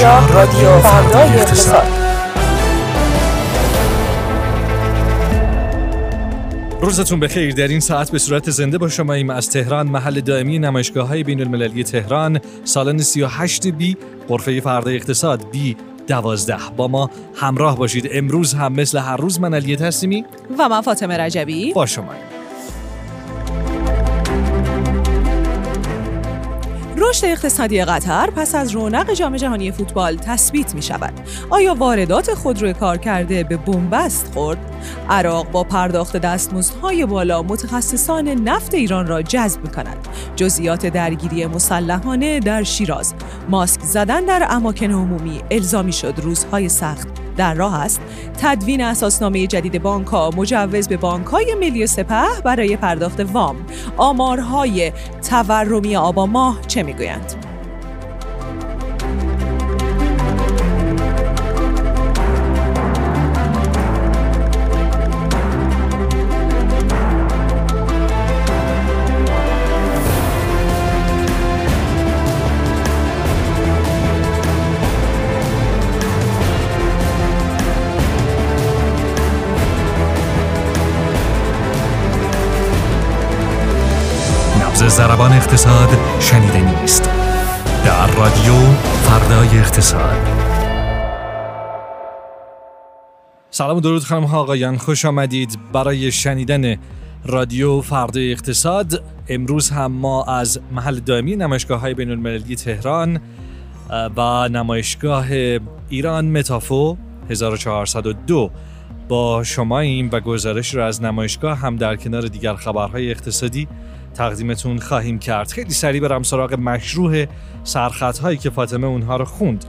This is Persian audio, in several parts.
اینجا رادیو فردای اقتصاد. روزتون بخیر. در این ساعت به صورت زنده با شما ایم از تهران محل دائمی نمایشگاه های بین المللی تهران سالن 38 بی قرفه فردای اقتصاد بی دوازده. با ما همراه باشید. امروز هم مثل هر روز من علیه تسلیمی و من فاطمه رجبی. با شما رشد اقتصادی قطر پس از رونق جام جهانی فوتبال تثبیت می شود. آیا واردات خودرو کار کرده به بنبست خورد؟ عراق با پرداخت دستمزدهای بالا متخصصان نفت ایران را جذب می کند. جزئیات درگیری مسلحانه در شیراز. ماسک زدن در اماکن عمومی الزامی شد روزهای سخت در راه است. تدوین اساسنامه جدید بانک ها مجوز به بانک های ملی سپه برای پرداخت وام. آمارهای تورمی آبا ماه چه می‌گویند؟ زربان اقتصاد شنیده نیست. در رادیو فردای اقتصاد. سلام و درود خانم ها آقایان خوش آمدید. برای شنیدن رادیو فردای اقتصاد امروز هم ما از محل دائمی نمایشگاه های بین المللی تهران و نمایشگاه ایران متافو 1402 با شما این و گزارش را از نمایشگاه هم در کنار دیگر خبرهای اقتصادی تقدیمتون خواهیم کرد. خیلی سریع برم سراغ مشروع سرخط هایی که فاطمه اونها رو خوند.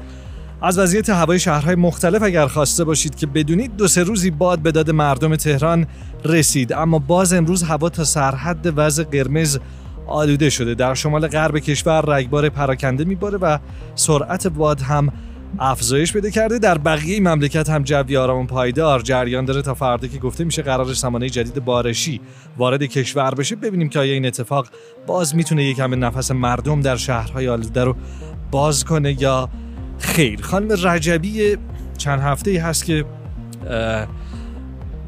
از وضعیت هوای شهرهای مختلف اگر خواسته باشید که بدونید دو سه روزی باد به داد مردم تهران رسید. اما باز امروز هوا تا سرحد وضع قرمز آلوده شده. در شمال غرب کشور رگبار پراکنده میباره و سرعت باد هم افزایش بده کرده. در بقیه مملکت هم جوی آرام و پایدار. جریان داره تا فردا که گفته میشه قرار سامانه جدید بارشی وارد کشور بشه. ببینیم که آیا این اتفاق باز می‌تونه یکم نفس مردم در شهرهای آلوده رو باز کنه یا خیر. خانم رجبی چند هفته ای هست که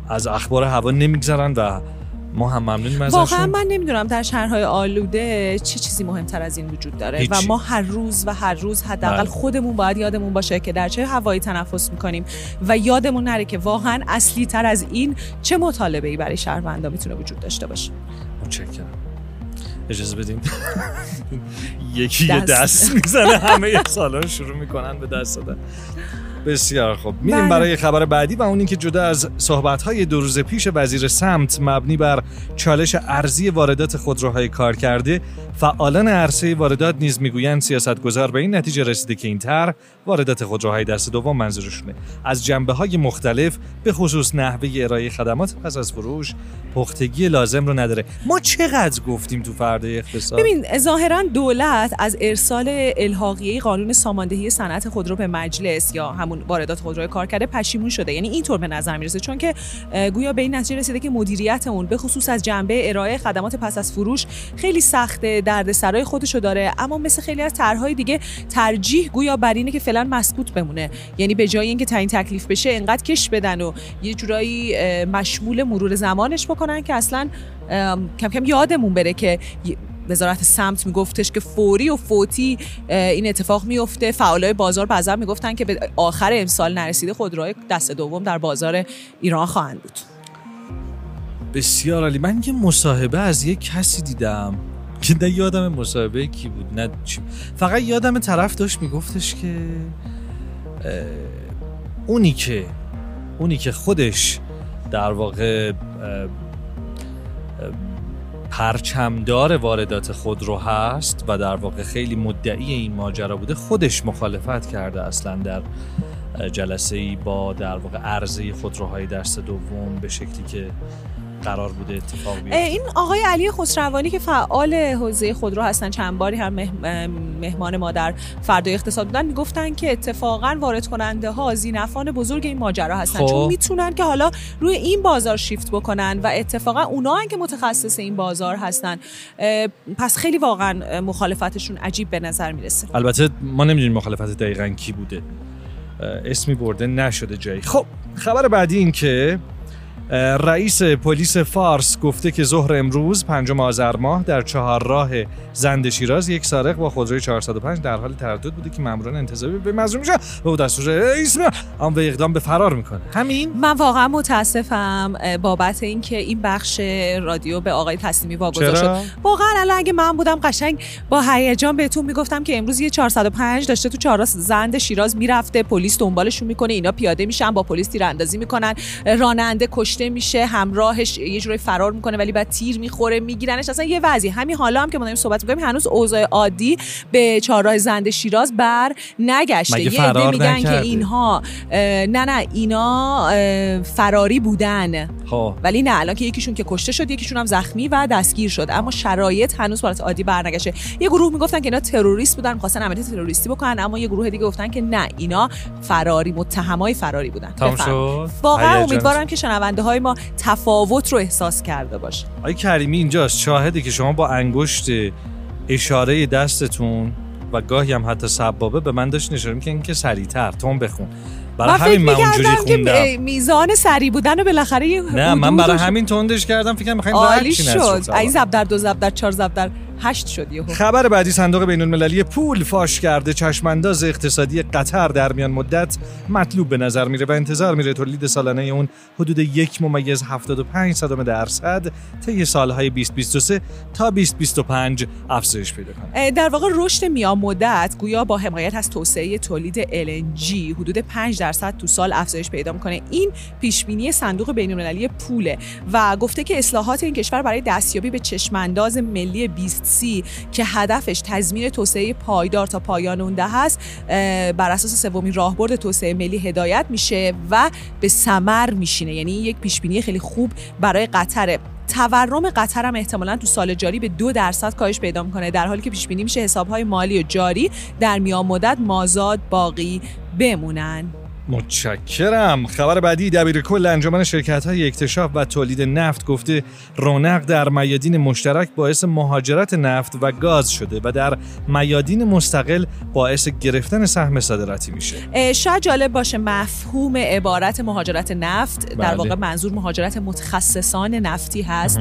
از اخبار هوا نمیگذرن و ما هم ممنونیم ازشون. واقعا من نمی‌دونم در شهرهای آلوده چه چیزی مهمتر از این وجود داره و ما هر روز و هر روز حداقل بله. خودمون باید یادمون باشه که در چه هوایی تنفس می‌کنیم و یادمون نره که واقعا اصلی تر از این چه مطالبه ای برای شهروندا می‌تونه وجود داشته باشه. متشکرم. اجازه بدیم یکی دست, دست می‌زنه. همه سالن شروع می‌کنن به دست دادن. بسیار خوب. میریم بله. برای خبر بعدی و اون که جدا از صحبت‌های دو روز پیش وزیر سمت مبنی بر چالش ارزی واردات خودروهای کار کرده فعالان عرصه واردات نیز می‌گویند سیاستگزار به این نتیجه رسیده که این طرح واردات خودروهای دست دوم منظورشونه. از جنبه های مختلف به خصوص نحوه ارائه خدمات پس از فروش پختگی لازم رو نداره. ما چقدر گفتیم تو فرده اقتصاد؟ ببین ظاهرا دولت از ارسال الحاقیه قانون ساماندهی صنعت خودرو به مجلس یا همون واردات خودروی کار کرده پشیمون شده. یعنی اینطور به نظر می‌رسه. چون که گویا به این نتیجه رسیده که مدیریت اون به خصوص از جنبه ارائه خدمات پس از فروش خیلی سخته دردسرای خودشو داره. اما مثل خیلی از طرحهای دیگه ترجیح گویا بر اینه که فعلا مسکوت بمونه. یعنی به جای اینکه تعیین تکلیف بشه انقدر کش بدن و یه جورایی مشمول مرور زمانش بکنن که اصلا کم کم یادمون بره که وزارت سمت میگفتش که فوری و فوتی این اتفاق میفته. فعالای بازار بعضا می‌گفتن که به آخر امسال نرسیده خودروهای دست دوم در بازار ایران خواهند بود. بسیار عالی. من یه مصاحبه از یه کسی دیدم که نه یادم مصاحبه کی بود نه فقط یادم طرف داشت میگفتش که اونی که اونی که خودش در واقع پرچمدار واردات خودرو هست و در واقع خیلی مدعی این ماجرا بوده. خودش مخالفت کرده اصلا در جلسه ای با در واقع عرضه خودروهای دست دوم به شکلی که قرار بوده اتفاق بیفته؟ این آقای علی خسروانی که فعال حوزه خودرو هستن چند باری هم مه- مهمان ما در فردای اقتصاد بودن می‌گفتن که اتفاقا وارد کننده ها زینفان بزرگ این ماجرا هستن. خب. چون می‌تونن که حالا روی این بازار شیفت بکنن و اتفاقا اونا هن که متخصص این بازار هستن. پس خیلی واقعا مخالفتشون عجیب به نظر می‌رسه. البته ما نمی‌دونیم مخالفت دقیقا کی بوده. اسمی برده نشده جایی. خب خبر بعدی این که رئیس پلیس فارس گفته که ظهر امروز پنجم آذر ماه در چهار راه زند شیراز یک سارق با خودروی 405 در حال تردد بوده که ماموران انتظامی به مزنون میشه و او دستور رئیس آن به اقدام به فرار می‌کنه. همین؟ من واقعا متاسفم بابت اینکه این بخش رادیو به آقای تسلیمی واگذار شد. واقعا الان اگه من بودم قشنگ با هیجان بهتون می‌گفتم که امروز یه 405 داشته تو چهار زند شیراز می‌رفته پلیس دنبالشون می‌کنه اینا پیاده میشن با پلیس تیراندازی می‌کنن راننده کشته میشه همراهش یه جوری فرار می‌کنه ولی بعد تیر می‌خوره میگیرنش. اصلا یه وضعی. همین حالا هم که ما داریم صحبت می‌کنیم هنوز اوضاع عادی به چهارراه زند شیراز بر نگشته. یه عده میگن که؟ اینها نه نه اینا فراری بودن. خب. ولی نه الان که یکیشون که کشته شد یکیشون هم زخمی و دستگیر شد. اما شرایط هنوز حالت عادی برنگشته. یه گروه می‌گفتن که اینا تروریست بودن می‌خواستن عملیات تروریستی بکنن اما یه گروه دیگه گفتن که نه اینا فراری متهمای فراری بودن. واقعا امیدوارم که شنونده های ما تفاوت رو احساس کرده باشه. آقای کریمی اینجاست. شاهده که شما با انگشت اشاره دستتون و گاهی هم حتی سبابه به من داشت نشون که اینکه سریعتر تون بخون. برای من فکر همین من اونجوری که خوندم. اه، میزان سری بودن رو بالاخره یه نه من برای همین تندش کردم فکرم می‌خوایم عالی شد. این زب در دو زب در چهار زب در هشت شد یهو. خبر بعدی صندوق بین المللی پول فاش کرده. چشمانداز اقتصادی قطر در میان مدت مطلوب به نظر میره و انتظار میره تولید سالانه اون حدود یک ممیز 75 صدم درصد طی سالهای 2023 تا 2025 افزایش پیدا کنه. در واقع رشد میان مدت گویا با حمایت از توسعه تولید LNG حدود 5 درصد تو سال افزایش پیدا می‌کنه. این پیش بینی صندوق بین‌المللی پوله و گفته که اصلاحات این کشور برای دستیابی به چشمانداز ملی 2030 که هدفش تضمین توسعه پایدار تا پایان اون دهه است اه، بر اساس سومین راهبرد توسعه ملی هدایت میشه و به ثمر میشینه. یعنی یک پیش بینی خیلی خوب برای قطر. تورم قطر هم احتمالا تو سال جاری به دو درصد کاهش پیدا می‌کنه در حالی که پیش بینی میشه حسابهای مالی و جاری در میان مدت مازاد باقی بمونن. متشکرم. خبر بعدی دبیر کل انجمن شرکت های اکتشاف و تولید نفت گفته رونق در میادین مشترک باعث مهاجرت نفت و گاز شده و در میادین مستقل باعث گرفتن سهم صادراتی میشه. شاید جالب باشه مفهوم عبارت مهاجرت نفت در بله. واقع منظور مهاجرت متخصصان نفتی هست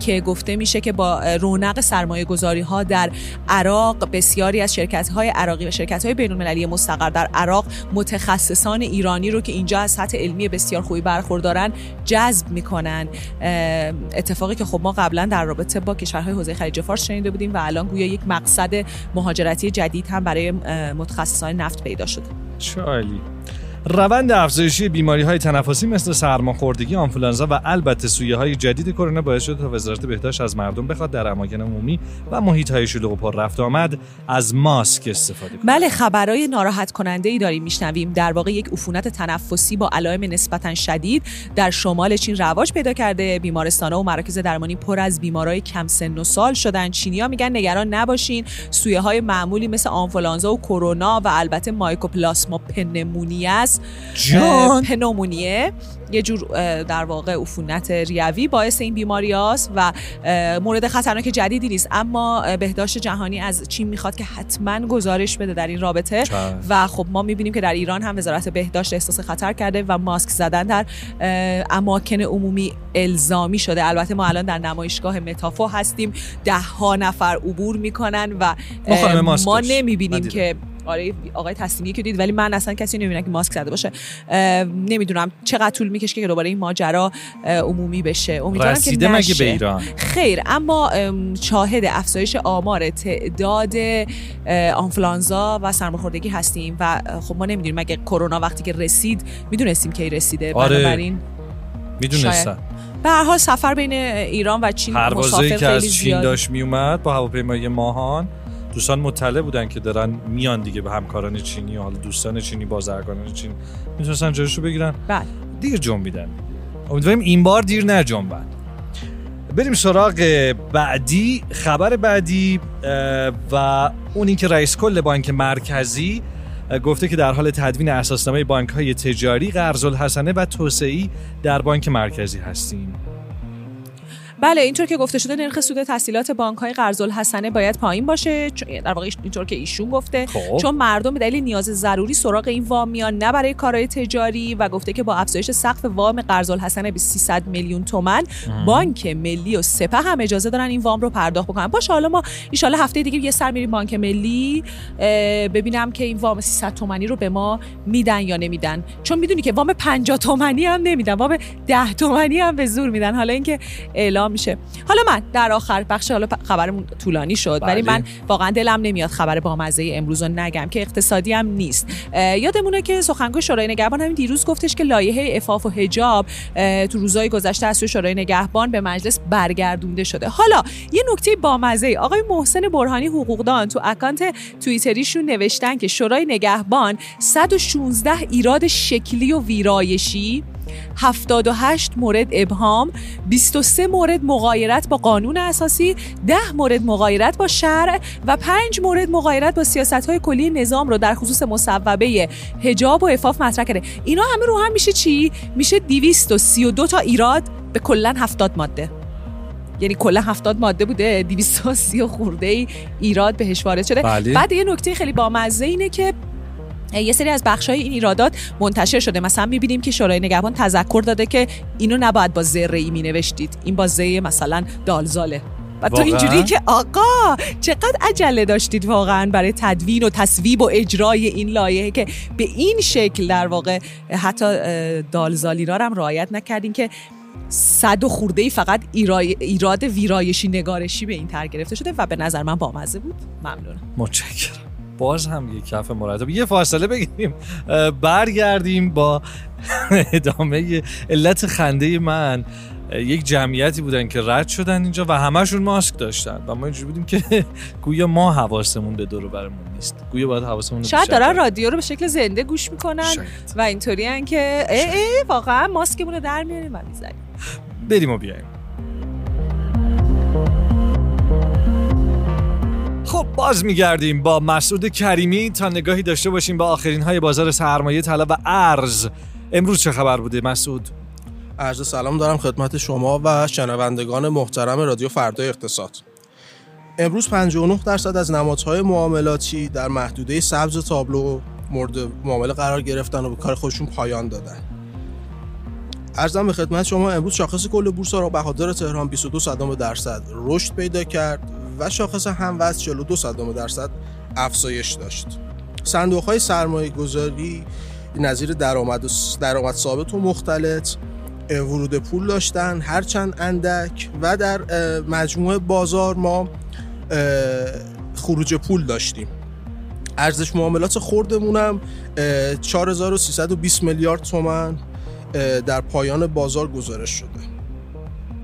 که گفته میشه که با رونق سرمایه گذاری ها در عراق بسیاری از شرکت های عراقی و شرکت های بین المللی مستقر در عراق متخصصان ایرانی رو که اینجا از سطح علمی بسیار خوبی برخوردارن جذب می‌کنن. اتفاقی که خب ما قبلا در رابطه با کشورهای حوزه خلیج فارس شنیده بودیم و الان گویا یک مقصد مهاجرتی جدید هم برای متخصصان نفت پیدا شده. چه روند افزایشی بیماری های تنفسی مثل سرماخوردگی، آنفولانزا و البته سویه های جدید کرونا باعث شده تا وزارت بهداشت از مردم بخواد در اماکن عمومی و محیط های شلوغ و پر رفت آمد از ماسک استفاده کنند. بله خبرهای ناراحت کننده ای داریم میشنویم. در واقع یک عفونت تنفسی با علائم نسبتا شدید در شمال چین رواج پیدا کرده. بیمارستانها و مراکز درمانی پر از بیمارای کم سن و سال شدن. چینیا میگن نگران نباشین سویه های معمولی مثل آنفولانزا و کرونا و البته مایکوپلاسما پنمونیه است جان پنومونیه یه جور در واقع عفونت ریوی باعث این بیماری است و مورد خطرناک جدیدی نیست اما بهداشت جهانی از چین می‌خواد که حتما گزارش بده در این رابطه چشم. و خب ما می‌بینیم که در ایران هم وزارت بهداشت احساس خطر کرده و ماسک زدن در اماکن عمومی الزامی شده البته ما الان در نمایشگاه متافو هستیم ده ها نفر عبور می‌کنن و ما ما. نمی‌بینیم. که آره آقای تسلیمی که دید ولی من اصلا کسی نمی‌بینم که ماسک زده باشه. نمی‌دونم چقدر طول می‌کشه که دوباره این ماجرا عمومی بشه. امیدوارم که مگه. به ایران؟ خیر اما ام، شاهد افزایش آمار تعداد آنفلانزا و سرماخوردگی هستیم و خب ما نمی‌دونیم مگه کرونا وقتی که رسید می‌دونستیم کی رسیده؟ آره. بنابراین می‌دونستم. به هر حال سفر بین ایران و چین مسافر که از خیلی چین داشت میومد با هواپیمای ماهان دوستان مطلع بودن که دارن میان دیگه به همکاران چینی و حالا دوستان چینی بازرگانان چینی می‌تونستن جایش رو بگیرن. بله. دیر جنبیدن امیدواریم این بار دیر نجنبن. بریم سراغ بعدی خبر بعدی و اون اینکه رئیس کل بانک مرکزی گفته که در حال تدوین اساسنامه بانک های تجاری قرض الحسنه و توسعی در بانک مرکزی هستیم. بله اینطور که گفته شده نرخ سود تحصیلات بانک های قرض الحسنه باید پایین باشه در واقع اینطور که ایشون گفته. خوب. چون مردم به دلیل نیاز ضروری سراغ این وام میان نه برای کارهای تجاری و گفته که با افزایش سقف وام قرض الحسنه به 300 میلیون تومن بانک ملی و سپه هم اجازه دارن این وام رو پرداخت بکنن. باشه حالا ما ان هفته دیگه یه سر میریم بانک ملی ببینم که این وام 300 تومانی رو به ما میدن یا نمیدن. چون می‌دونی که وام 50 تومانی هم نمیدن وام 10 تومانی هم به زور میدن. حالا اینکه اعلام میشه. حالا من در آخر بخش حالا خبرمون طولانی شد ولی من بله. واقعا دلم نمیاد خبر با مزه امروز رو نگم که اقتصادی هم نیست. یادمونه که سخنگوی شورای نگهبان همین دیروز گفتش که لایحه افاف و حجاب تو روزهای گذشته از سوی شورای نگهبان به مجلس برگردونده شده. حالا یه نکته بامزه آقای محسن برهانی حقوقدان تو اکانت توییتریشون نوشتن که شورای نگهبان 116 ایراد شکلی و ویرایشی 78 مورد ابهام 23 مورد مغایرت با قانون اساسی 10 مورد مغایرت با شرع و 5 مورد مغایرت با سیاست های کلی نظام رو در خصوص مصوبه حجاب و عفاف مطرح کرده. اینا همه رو هم میشه چی؟ میشه 232 تا ایراد به کلا 70 ماده. یعنی کلا 70 ماده بوده 230 خورده ای ایراد بهش وارد شده. بله. بعد یه نکته خیلی بامزه اینه که یه سری از بخش های این ایرادات منتشر شده. مثلا می‌بینیم که شورای نگهبان تذکر داده که اینو نباید با ذره ای می نوشتید این با زه مثلا دالزاله. و تو اینجوری که آقا چقدر عجله داشتید واقعا برای تدوین و تصویب و اجرای این لایحه که به این شکل در واقع حتی دالزالی را هم رعایت نکردین که صد و خورده ای فقط ایراد ویرایشی نگارشی به این تر گرفته شده و به نظر من بامزه بود. ممنونم. متشکرم. باز هم یک کف مرتب. یه فاصله بگیریم. برگردیم با ادامه علت خنده من. یک جمعیتی بودن که رد شدن اینجا و همشون ماسک داشتن. و ما اینجوری بودیم که گویا ما حواسمون به دور برمون نیست. گویا باید حواسمون شاید دارن رادیو رو به شکل زنده گوش می‌کنن و اینطوری که ای ای واقعا ماسکمون رو در میاریم و می‌زنیم. بریم و بیایم خب باز میگردیم با مسعود کریمی. تا نگاهی داشته باشیم با آخرین های بازار سرمایه طلا و ارز. امروز چه خبر بوده مسعود؟ عرض سلام دارم خدمت شما و شنوندگان محترم رادیو فردای اقتصاد. امروز 59 درصد از نمادهای معاملاتی در محدوده سبز تابلو مورد معامله قرار گرفتن و به کار خودشون پایان دادن. ارزم به خدمت شما امروز شاخص کل بورس را بهادر تهران 22 صدام درصد رشد پیدا کرد. و شاخص هموز 42 صدام درصد افزایش داشت. صندوق های سرمایه گذاری نظیر درآمد درآمد ثابت و مختلط ورود پول داشتن هرچند اندک و در مجموعه بازار ما خروج پول داشتیم. ارزش معاملات خوردمونم 4320 میلیارد تومن در پایان بازار گزارش شده.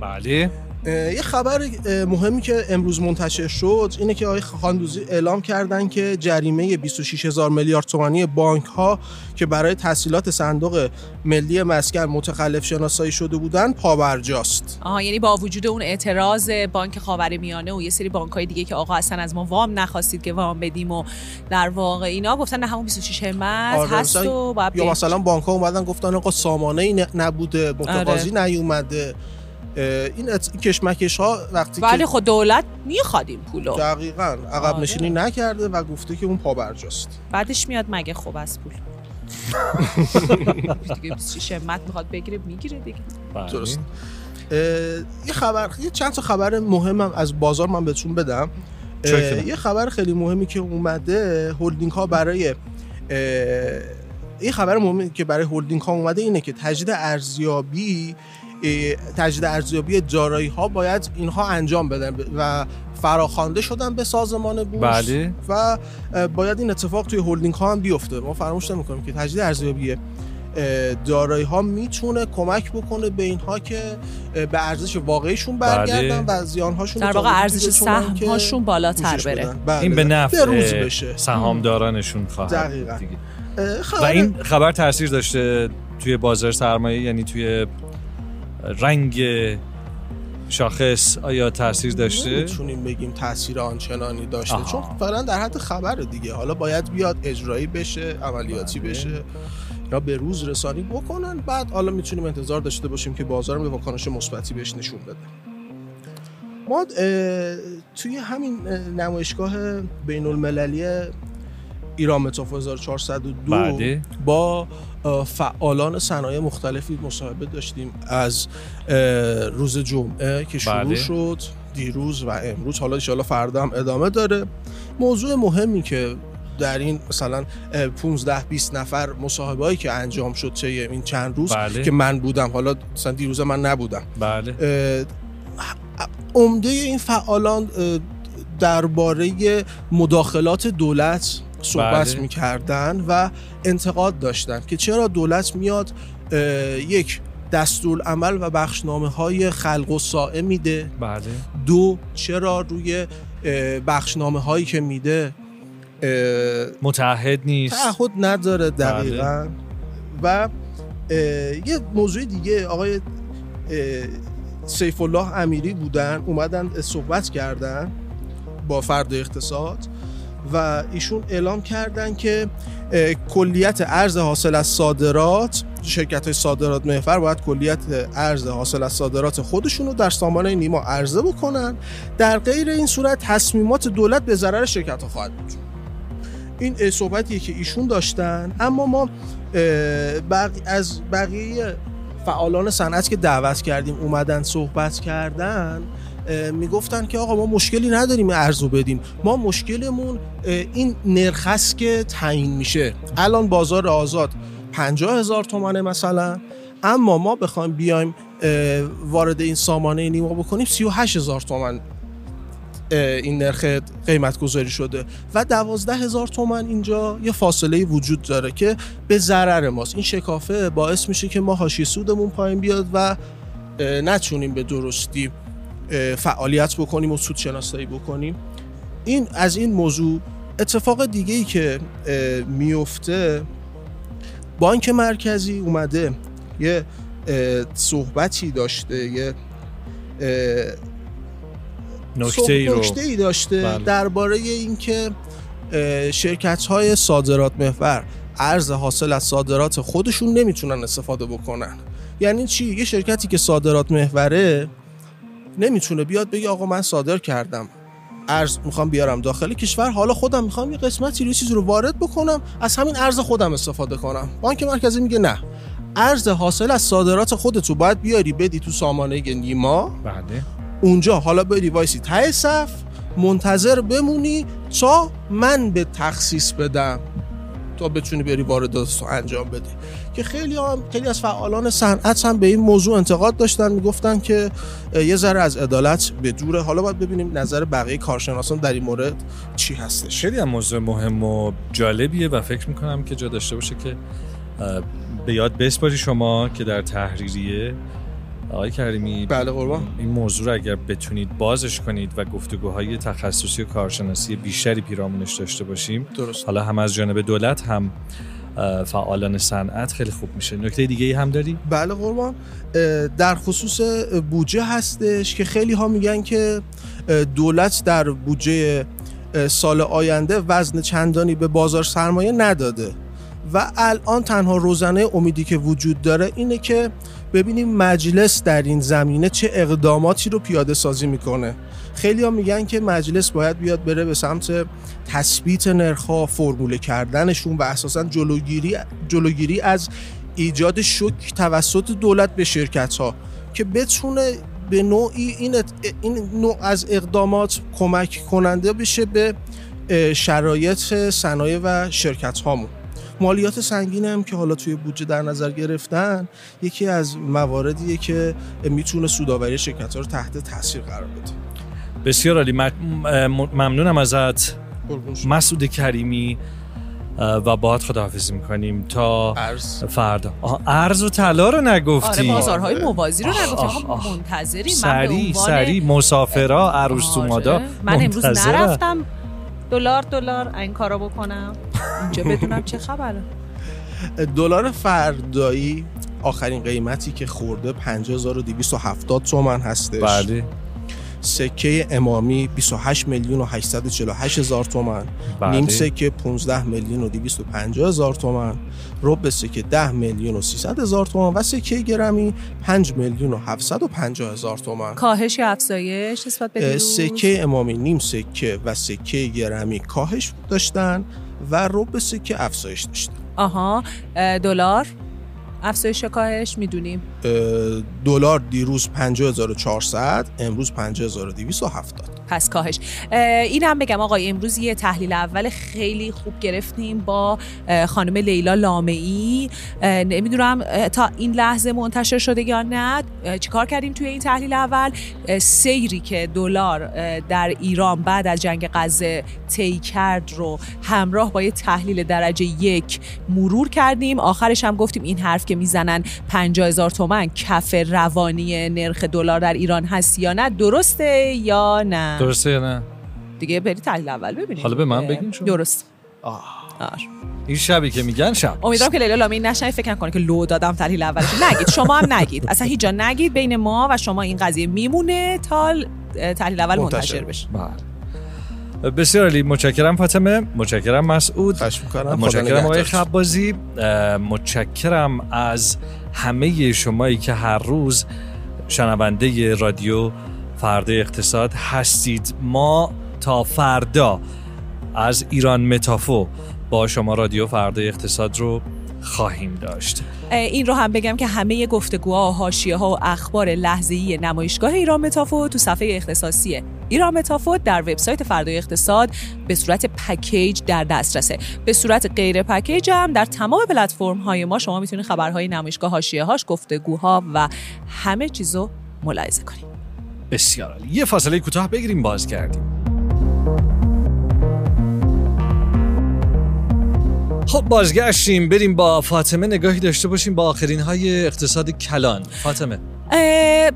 بله. یه خبر مهمی که امروز منتشر شد اینه که آقای خاندوزی اعلام کردن که جریمه 26 هزار میلیارد تومانی بانک ها که برای تسهیلات صندوق ملی مسکن متخلف شناسایی شده بودن پابرجاست. آها یعنی با وجود اون اعتراض بانک خاورمیانه و یه سری بانک های دیگه که آقا اصلا از ما وام نخواستید که وام بدیم و در واقع اینا گفتن نه همون 26 همت آره هست و یا مثلا بانک ها اومدن گفتن آقا سامانه ای نبوده متقاضی آره. نیومده. این کشمکش ها وقتی ولی خود دولت می‌خواد این پولو. دقیقا. عقب آره. نشینی نکرده و گفته که اون پابرجاست بعدش میاد مگه خوب از پول؟ دیگه 26 همت می‌خواد بگیره می‌گیره دیگه. بله. درست. یه خبر یه چند تا خبر مهمم از بازار من بهتون بدم. یه خبر خیلی مهمی که اومده هولدینگ ها برای یه خبر مهمی که برای هولدینگ ها اومده اینه که تجدید ارزیابی تجدید ارزیابی دارایی ها باید اینها انجام بدن و فراخوانده شدن به سازمان بورس بله. و باید این اتفاق توی هولدینگ ها هم بیفته ما فراموش نمی‌کنیم که تجدید ارزیابی دارایی ها می‌تونه کمک بکنه به اینها که به ارزش واقعیشون بله. برگردن بله. و زیان هاشون در واقع ارزش سهم هاشون بالاتر بره بله. این به نفع سهامدارانشون خواهد دقیقاً و این خبر تاثیر داشته توی بازار سرمایه یعنی توی رنگ شاخص آیا تاثیر داشته؟ نمی‌تونیم بگیم تاثیر آنچنانی داشته آها. چون فعلا در حد خبر دیگه. حالا باید بیاد اجرایی بشه عملیاتی بله. بشه یا به روز رسانی بکنن. بعد حالا می‌تونیم انتظار داشته باشیم که بازارم یه واکنش مثبتی بهش نشون بده. ما توی همین اه، نمایشگاه بین المللی ایران متاف 1402 بعده با فعالان صنایع مختلفی مصاحبه داشتیم از روز جمعه که شروع بله. شد دیروز و امروز. حالا انشاءالله فردا هم ادامه داره. موضوع مهمی که در این مثلا اه، 15 20 نفر مصاحبه هایی که انجام شد طی این چند روز بله. که من بودم. حالا مثلا دیروز من نبودم. بله. عمده این فعالان درباره مداخلات دولت صحبت بله. می‌کردن و انتقاد داشتن که چرا دولت میاد یک دستورالعمل و بخشنامه های خلق و سائه میده. بله. دو چرا روی بخشنامه هایی که میده متعهد نیست. تعهد نداره دقیقا. و اه، یه موضوع دیگه آقای سیف الله امیری بودن اومدن صحبت کردن با فرد اقتصاد. و ایشون اعلام کردن که کلیت ارز حاصل از صادرات شرکت های صادرات محور باید کلیت ارز حاصل از صادرات خودشون رو در سامانه نیما عرضه بکنن. در غیر این صورت تصمیمات دولت به ضرر شرکت ها خواهد بود. این صحبتیه که ایشون داشتن. اما ما اه، بق... از بقیه فعالان صنعت که دعوت کردیم اومدن صحبت کردن می‌گفتن که آقا ما مشکلی نداریم ارزو بدیم. ما مشکلمون این نرخ است که تعیین میشه. الان بازار آزاد. 50 هزار تومنه مثلا. اما ما بخوایم بیایم وارد این سامانه نیما بکنیم 38 هزار تومن این نرخ قیمت گذاری شده. و دوازده هزار تومن اینجا یه فاصله وجود داره که به ضرر ماست. این شکافه باعث میشه که ما حاشیه سودمون پایین بیاد و نتونیم به درستی فعالیت بکنیم و سود شناسایی بکنیم. این از این موضوع اتفاق دیگه ای که میفته بانک مرکزی اومده یه صحبتی داشته یه نکته ای رو. نکته ای داشته بله. درباره اینکه شرکت های صادرات محور ارز حاصل از صادرات خودشون نمی‌تونن استفاده بکنن. یعنی چی؟ یه شرکتی که صادرات محوره نمی‌تونه بیاد بگه آقا من صادر کردم. ارز می‌خوام بیارم داخل کشور. حالا خودم می‌خوام یه قسمتی رو چیزی رو وارد بکنم از همین ارز خودم استفاده کنم. بانک مرکزی میگه نه. ارز حاصل از صادرات خودتو باید بیاری بدی تو سامانه نیما. بله. اونجا. حالا بری وایسی. ته صف. منتظر بمونی تا من به تخصیص بدم. تا بتونی بری واردات انجام بدی. که خیلی هم خیلی از فعالان صنعت هم به این موضوع انتقاد داشتن می‌گفتن که یه ذره از عدالت به دوره حالا باید ببینیم نظر بقیه کارشناسان در این مورد چی هستش. خیلی هم موضوع مهم و جالبیه و فکر می‌کنم که جا داشته باشه که به یاد بسپاری شما که در تحریریه آقای کریمی بله قربان. این موضوع رو اگر بتونید بازش کنید و گفتگوهای تخصصی و کارشناسی بیشتری پیرامونش داشته باشیم درست. حالا هم از جانب دولت هم فعالان صنعت خیلی خوب میشه. نکته دیگه ای هم داری؟ بله قربان. در خصوص بودجه هستش که خیلی ها میگن که دولت در بودجه سال آینده وزن چندانی به بازار سرمایه نداده. و الان تنها روزنه امیدی که وجود داره اینه که ببینیم مجلس در این زمینه چه اقداماتی رو پیاده سازی می‌کنه. خیلی ها میگن که مجلس باید بیاد بره به سمت تثبیت نرخها فرموله کردنشون و اساسا جلوگیری جلوگیری از ایجاد شک توسط دولت به شرکت ها که بتونه به نوعی این, این نوع از اقدامات کمک کننده بشه به شرایط صنایع و شرکت هامون مالیات سنگین هم که حالا توی بودجه در نظر گرفتن یکی از مواردیه که می‌تونه سوداوری شرکت ها رو تحت تاثیر قرار بده. بسیار عالی. ممنونم ازت. مسعود کریمی و باهات خداحافظی می‌کنیم تا ارز فردا. ارز و طلا رو آره نگفتی بازارهای موازی رو نگفتیم آخ، آقا آخ. منتظریم. عنوان سریع. مسافرا عروس آره. تومادا من امروز. نرفتم. دلار دلار. این کارو بکنم. اینجا بدونم چه خبره. دلار فردایی آخرین قیمتی که خورده 5270 تومن هستش. بله. سکه امامی 28 میلیون و 848 هزار تومن بله. نیم سکه 15 میلیون و 250 هزار تومن ربع سکه 10 میلیون و 300 هزار تومن و سکه گرمی 5 میلیون و 750 هزار تومن کاهش یا افزایش؟ نسبت به سکه امامی نیم سکه و سکه گرمی کاهش داشتن و ربع سکه افزایش داشتن. آها دلار؟ افزایش کاهش می‌دونیم دلار دیروز 50400 امروز 5270 پس کاهش. اه، این هم بگم آقای امروز یه تحلیل اول خیلی خوب گرفتیم با خانم لیلا لامعی. نمی‌دونم تا این لحظه منتشر شده یا نه چیکار کردیم توی این تحلیل اول؟ سیری که دلار در ایران بعد از جنگ غزه طی کرد رو همراه با یه تحلیل درجه یک مرور کردیم. آخرش هم گفتیم این حرف که می‌زنن 50 هزار تومن کف روانی نرخ دلار در ایران هست یا نه درسته یا نه؟ درسته یا نه دیگه بری تحلیل اول ببینیم حالا به من بگین شما. درست آه. آره. این شبی که میگن شب امیدوارم که لیلا لامی نشنوی فکر کنه که لو دادم تحلیل اولش نگید شما هم نگید اصلا هیچ جا نگید بین ما و شما این قضیه میمونه تا تحلیل اول منتشر منتشر بشه بله بسیار عالی متشکرم فاطمه متشکرم مسعود متشکرم آقای. خبازی متشکرم از همه شمایی که هر روز شنونده رادیو فردا اقتصاد هستید. ما تا فردا از ایران متافو با شما رادیو فردا اقتصاد رو خواهیم داشت. این رو هم بگم که همه گفتگوها و حاشیه ها و اخبار لحظه‌ای نمایشگاه ایران متافو تو صفحه اختصاصی ایران متافو در وبسایت فردای اقتصاد به صورت پکیج در دسترسه. به صورت غیر پکیج هم در تمام پلتفرم های ما شما می‌تونید خبرهای نمایشگاه حاشیه هاش گفتگوها و همه چیزو ملاحظه کنید. بسیار عالی. یه فاصله کوتاه بگیریم باز کردیم. خب بازگشتیم. بریم با فاطمه نگاهی داشته باشیم با آخرین های اقتصاد کلان. فاطمه.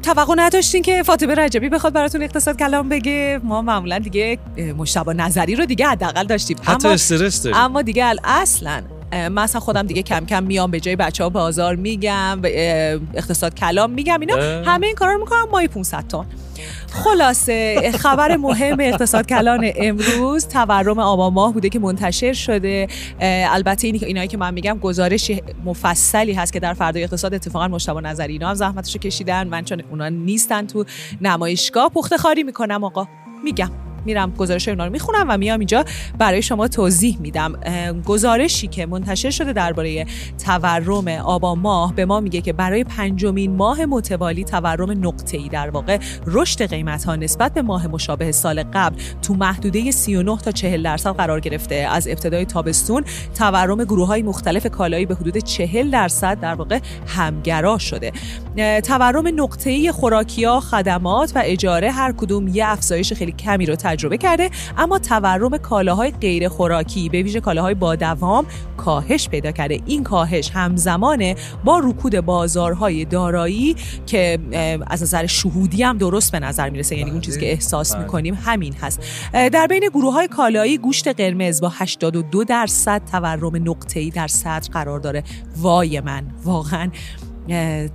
توقع نداشتین که فاطمه رجبی بخواد براتون اقتصاد کلام بگه؟ ما معمولا دیگه مشتبه نظری رو دیگه حداقل داشتیم. حتی اما استرس داریم. اما دیگه اصلا من اصلا خودم دیگه کم کم میام به جای بچه ها بازار میگم اقتصاد کلام میگم اینا. همه این کارا رو می‌کنم مایی 500 تن خلاصه خبر مهم اقتصاد کلان امروز تورم آبان ماه بوده که منتشر شده. البته اینی که اینایی که من میگم گزارش مفصلی هست که در فردای اقتصاد اتفاقا مشتبه نظری اینا هم زحمتشو کشیدن من چون اونا نیستن تو نمایشگاه پخته خاری می‌کنم آقا. میگم. میرم گزارش اونا رو می‌خونم و میام اینجا برای شما توضیح میدم. گزارشی که منتشر شده درباره تورم آبان ماه به ما میگه که برای پنجمین ماه متوالی تورم نقطه‌ای در واقع رشد قیمت ها نسبت به ماه مشابه سال قبل تو محدوده 39 تا 40 درصد قرار گرفته. از ابتدای تابستون تورم گروه های مختلف کالایی به حدود 40 درصد در واقع همگرا شده. تورم نقطه‌ای خوراکی‌ها، خدمات و اجاره هر کدوم یه افزایش خیلی کمی رو تجربه کرده اما تورم کالاهای غیر خوراکی به ویژه کالاهای با دوام کاهش پیدا کرده. این کاهش همزمانه با رکود بازارهای دارایی که از نظر شهودی هم درست به نظر می‌رسه یعنی اون چیزی که احساس بله. می‌کنیم همین هست. در بین گروه های کالایی گوشت قرمز با 82 درصد تورم نقطه‌ای در صدر قرار داره. وای من واقعا.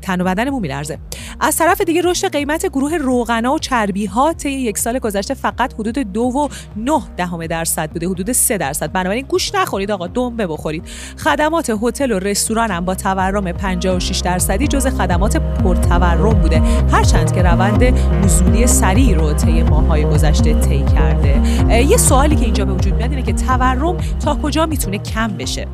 تن و بدنمون میلرزه. از طرف دیگه رشد قیمت گروه روغنا و چربی ها طی یک سال گذشته فقط حدود دو و نه دهم درصد بوده حدود سه درصد. بنابراین گوش نخورید آقا دنبه بخورید. خدمات هتل و رستوران هم با تورم 56 درصدی جز خدمات پرتورم بوده. هرچند که روند نزولی سریع رو طی ماهای گذشته طی کرده. یه سوالی که اینجا به وجود میاد اینه که تورم تا کجا می‌تونه کم بشه؟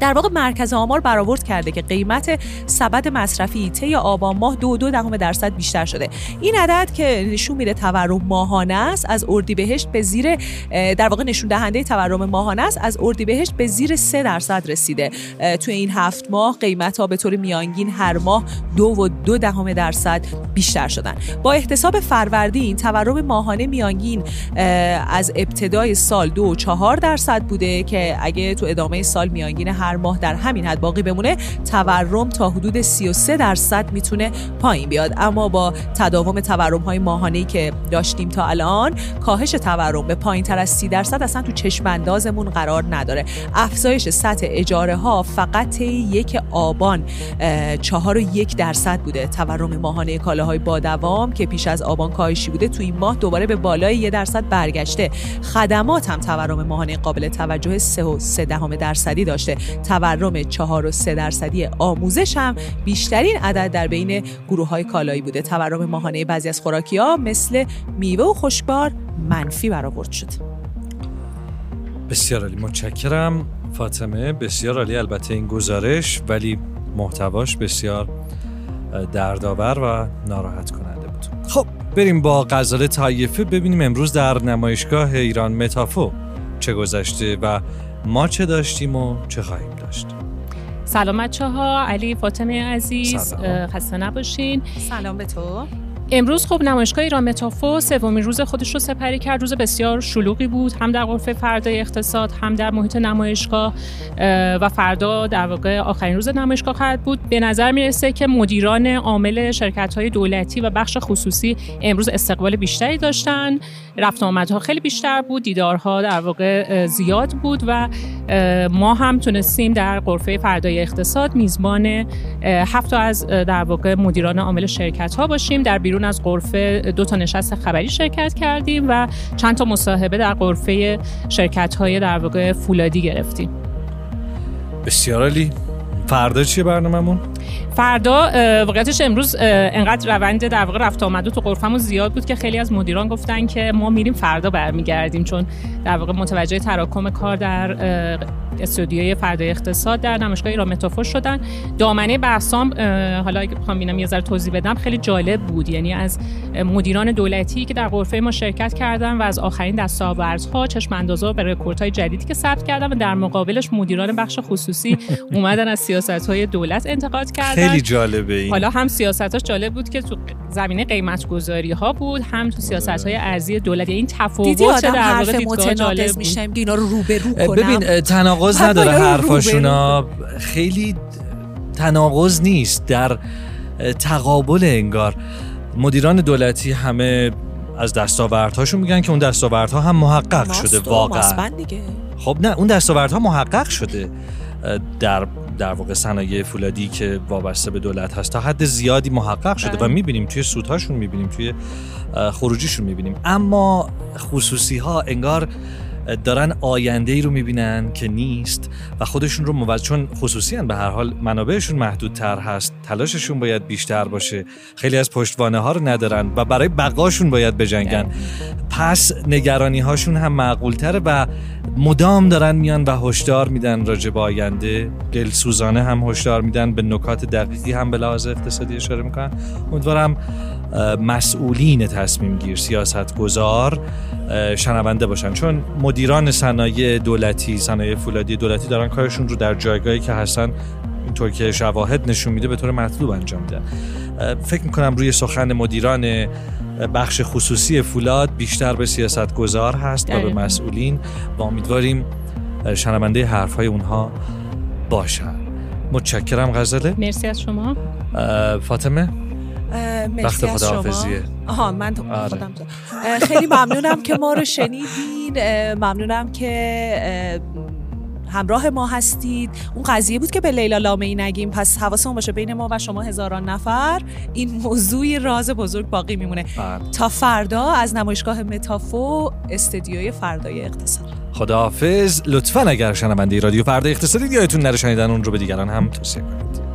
در واقع مرکز آمار برآورد کرده که قیمت سبد مصرفی طی آبان ماه دو دو دهم درصد بیشتر شده. این عدد که نشون میده تورم ماهانه است از اردیبهشت به زیر در واقع نشون دهنده تورم ماهانه است از اردیبهشت به زیر 3 درصد رسیده. توی این هفت ماه قیمت ها به طور میانگین هر ماه دو و دو دهم درصد بیشتر شدن. با احتساب فروردین تورم ماهانه میانگین از ابتدای سال دو و چهار درصد بوده که اگه تو ادامه سال میانگین هر ماه در همین حد باقی بمونه تورم تا حدود 33 درصد می‌تونه پایین بیاد. اما با تداوم تورم های ماهانه که داشتیم تا الان کاهش تورم به پایین تر از 30 درصد اصلا تو چشم اندازمون قرار نداره. افزایش سطح اجاره ها فقط یک آبان چهار و یک درصد بوده. تورم ماهانه کالاهای با دوام که پیش از آبان کاهشی بوده تو این ماه دوباره به بالای یه درصد برگشته. خدمات هم تورم ماهانه قابل توجه 3 و 3 دهم درصدی داشته. تورم 4 و 3 درصدی آموزش هم بیشترین عدد در بین گروه های کالایی بوده. تورم ماهانه بعضی از خوراکی ها مثل میوه و خوشبار منفی برآورد شد. بسیار عالی. متشکرم. فاطمه بسیار عالی. البته این گزارش ولی محتواش بسیار دردآور و ناراحت کننده بود. خب بریم با غزاله طایفه. ببینیم امروز در نمایشگاه ایران متافو چه گذشته و ما چه داشتیم و چه خواهیم داشت؟ سلام بچه ها علی فاطمه عزیز خسته نباشین. سلام به تو. امروز خب نمایشگاه ایران متافو سومین روز خودش رو سپری کرد. روز بسیار شلوغی بود هم در غرفه فردای اقتصاد هم در محیط نمایشگاه و فردا در واقع آخرین روز نمایشگاه خواهد بود. به نظر می‌رسه که مدیران عامل شرکت های دولتی و بخش خصوصی امروز استقبال بیشتری داشتن. رفت آمدها خیلی بیشتر بود دیدارها در واقع زیاد بود و ما هم تونستیم در غرفه فردای اقتصاد میزبان هفت از در واقع مدیران عامل شرکت ها باشیم. در بیرون از غرفه دو تا نشست خبری شرکت کردیم و چند تا مصاحبه در غرفه شرکت های در واقع فولادی گرفتیم بسیار عالی فردا چیه برنامهمون؟ فردا واقعیتش امروز انقدر روند در واقع رفت آمده تو غرفمون زیاد بود که خیلی از مدیران گفتن که ما میریم فردا برمیگردیم چون در واقع متوجه تراکم کار در استودیوی فردای اقتصاد در نمایشگاه ایران متافو شدن. دامنه بحثام حالا اگه بخوام ببینم یه ذره توضیح بدم خیلی جالب بود. یعنی از مدیران دولتی که در غرفه ما شرکت کردن و از آخرین دستاوردها چشم اندازا به رکوردهای جدیدی که ثبت کردن و در مقابلش مدیران بخش خصوصی اومدن از سیاست‌های دولت انتقاد کردن. خیلی جالبه این. حالا هم سیاستاش جالب بود که تو زمینه قیمت گذاری ها بود هم تو سیاست های ارزی دولت. این تفاوت در واقع دیدگاه جالب میشم اینا رو رو به رو کنم. ببین تناقض نداره حرفاشونا. خیلی تناقض نیست در تقابل انگار. مدیران دولتی همه از دستاوردهاشون میگن که اون دستاوردها هم محقق شده واقعا. خب نه اون دستاوردها محقق شده در در واقع صنایع فولادی که وابسته به دولت هست. تا حد زیادی محقق شده و بله. می‌بینیم توی سودهاشون می‌بینیم توی خروجیشون می‌بینیم. اما خصوصی ها انگار دارن آینده ای رو می‌بینن که نیست و خودشون رو موجه چون خصوصی به هر حال منابعشون محدودتر هست تلاششون باید بیشتر باشه. خیلی از پشتوانه ها رو ندارن و برای بقاشون باید بجنگن. پس نگرانی هاشون هم معقول تره و مدام دارن میان و هشدار میدن راجع به آینده. دلسوزانه هم هشدار میدن به نکات دقیقی هم به لحاظ اقتصادی اشاره می‌کنن. امیدوارم مسئولین تصمیم گیر سیاست گذار شنونده باشن. چون مدیران صنایع دولتی صنایع فولادی دولتی دارن کارشون رو در جایگاهی که هستن اینطور که شواهد نشون میده به طور مطلوب انجام میدن. فکر می‌کنم روی سخن مدیران بخش خصوصی فولاد بیشتر به سیاست گذار هست و به مسئولین و امیدواریم شنونده حرف های اونها باشن. متشکرم غزله مرسی از شما. فاطمه؟ مرسی از شما. آها من آره. خودم خیلی ممنونم که ما رو شنیدین. ممنونم که همراه ما هستید. اون قضیه بود که به لیلا لامه ای نگیم. پس حواسمون باشه بین ما و شما هزاران نفر این موضوع راز بزرگ باقی میمونه. بله. تا فردا از نمایشگاه متافو استدیوی فردای اقتصاد. خداحافظ. لطفا اگر شنونده رادیو فردا اقتصادی یادتون نره شنیدن اون رو به دیگران هم توصیه کنید.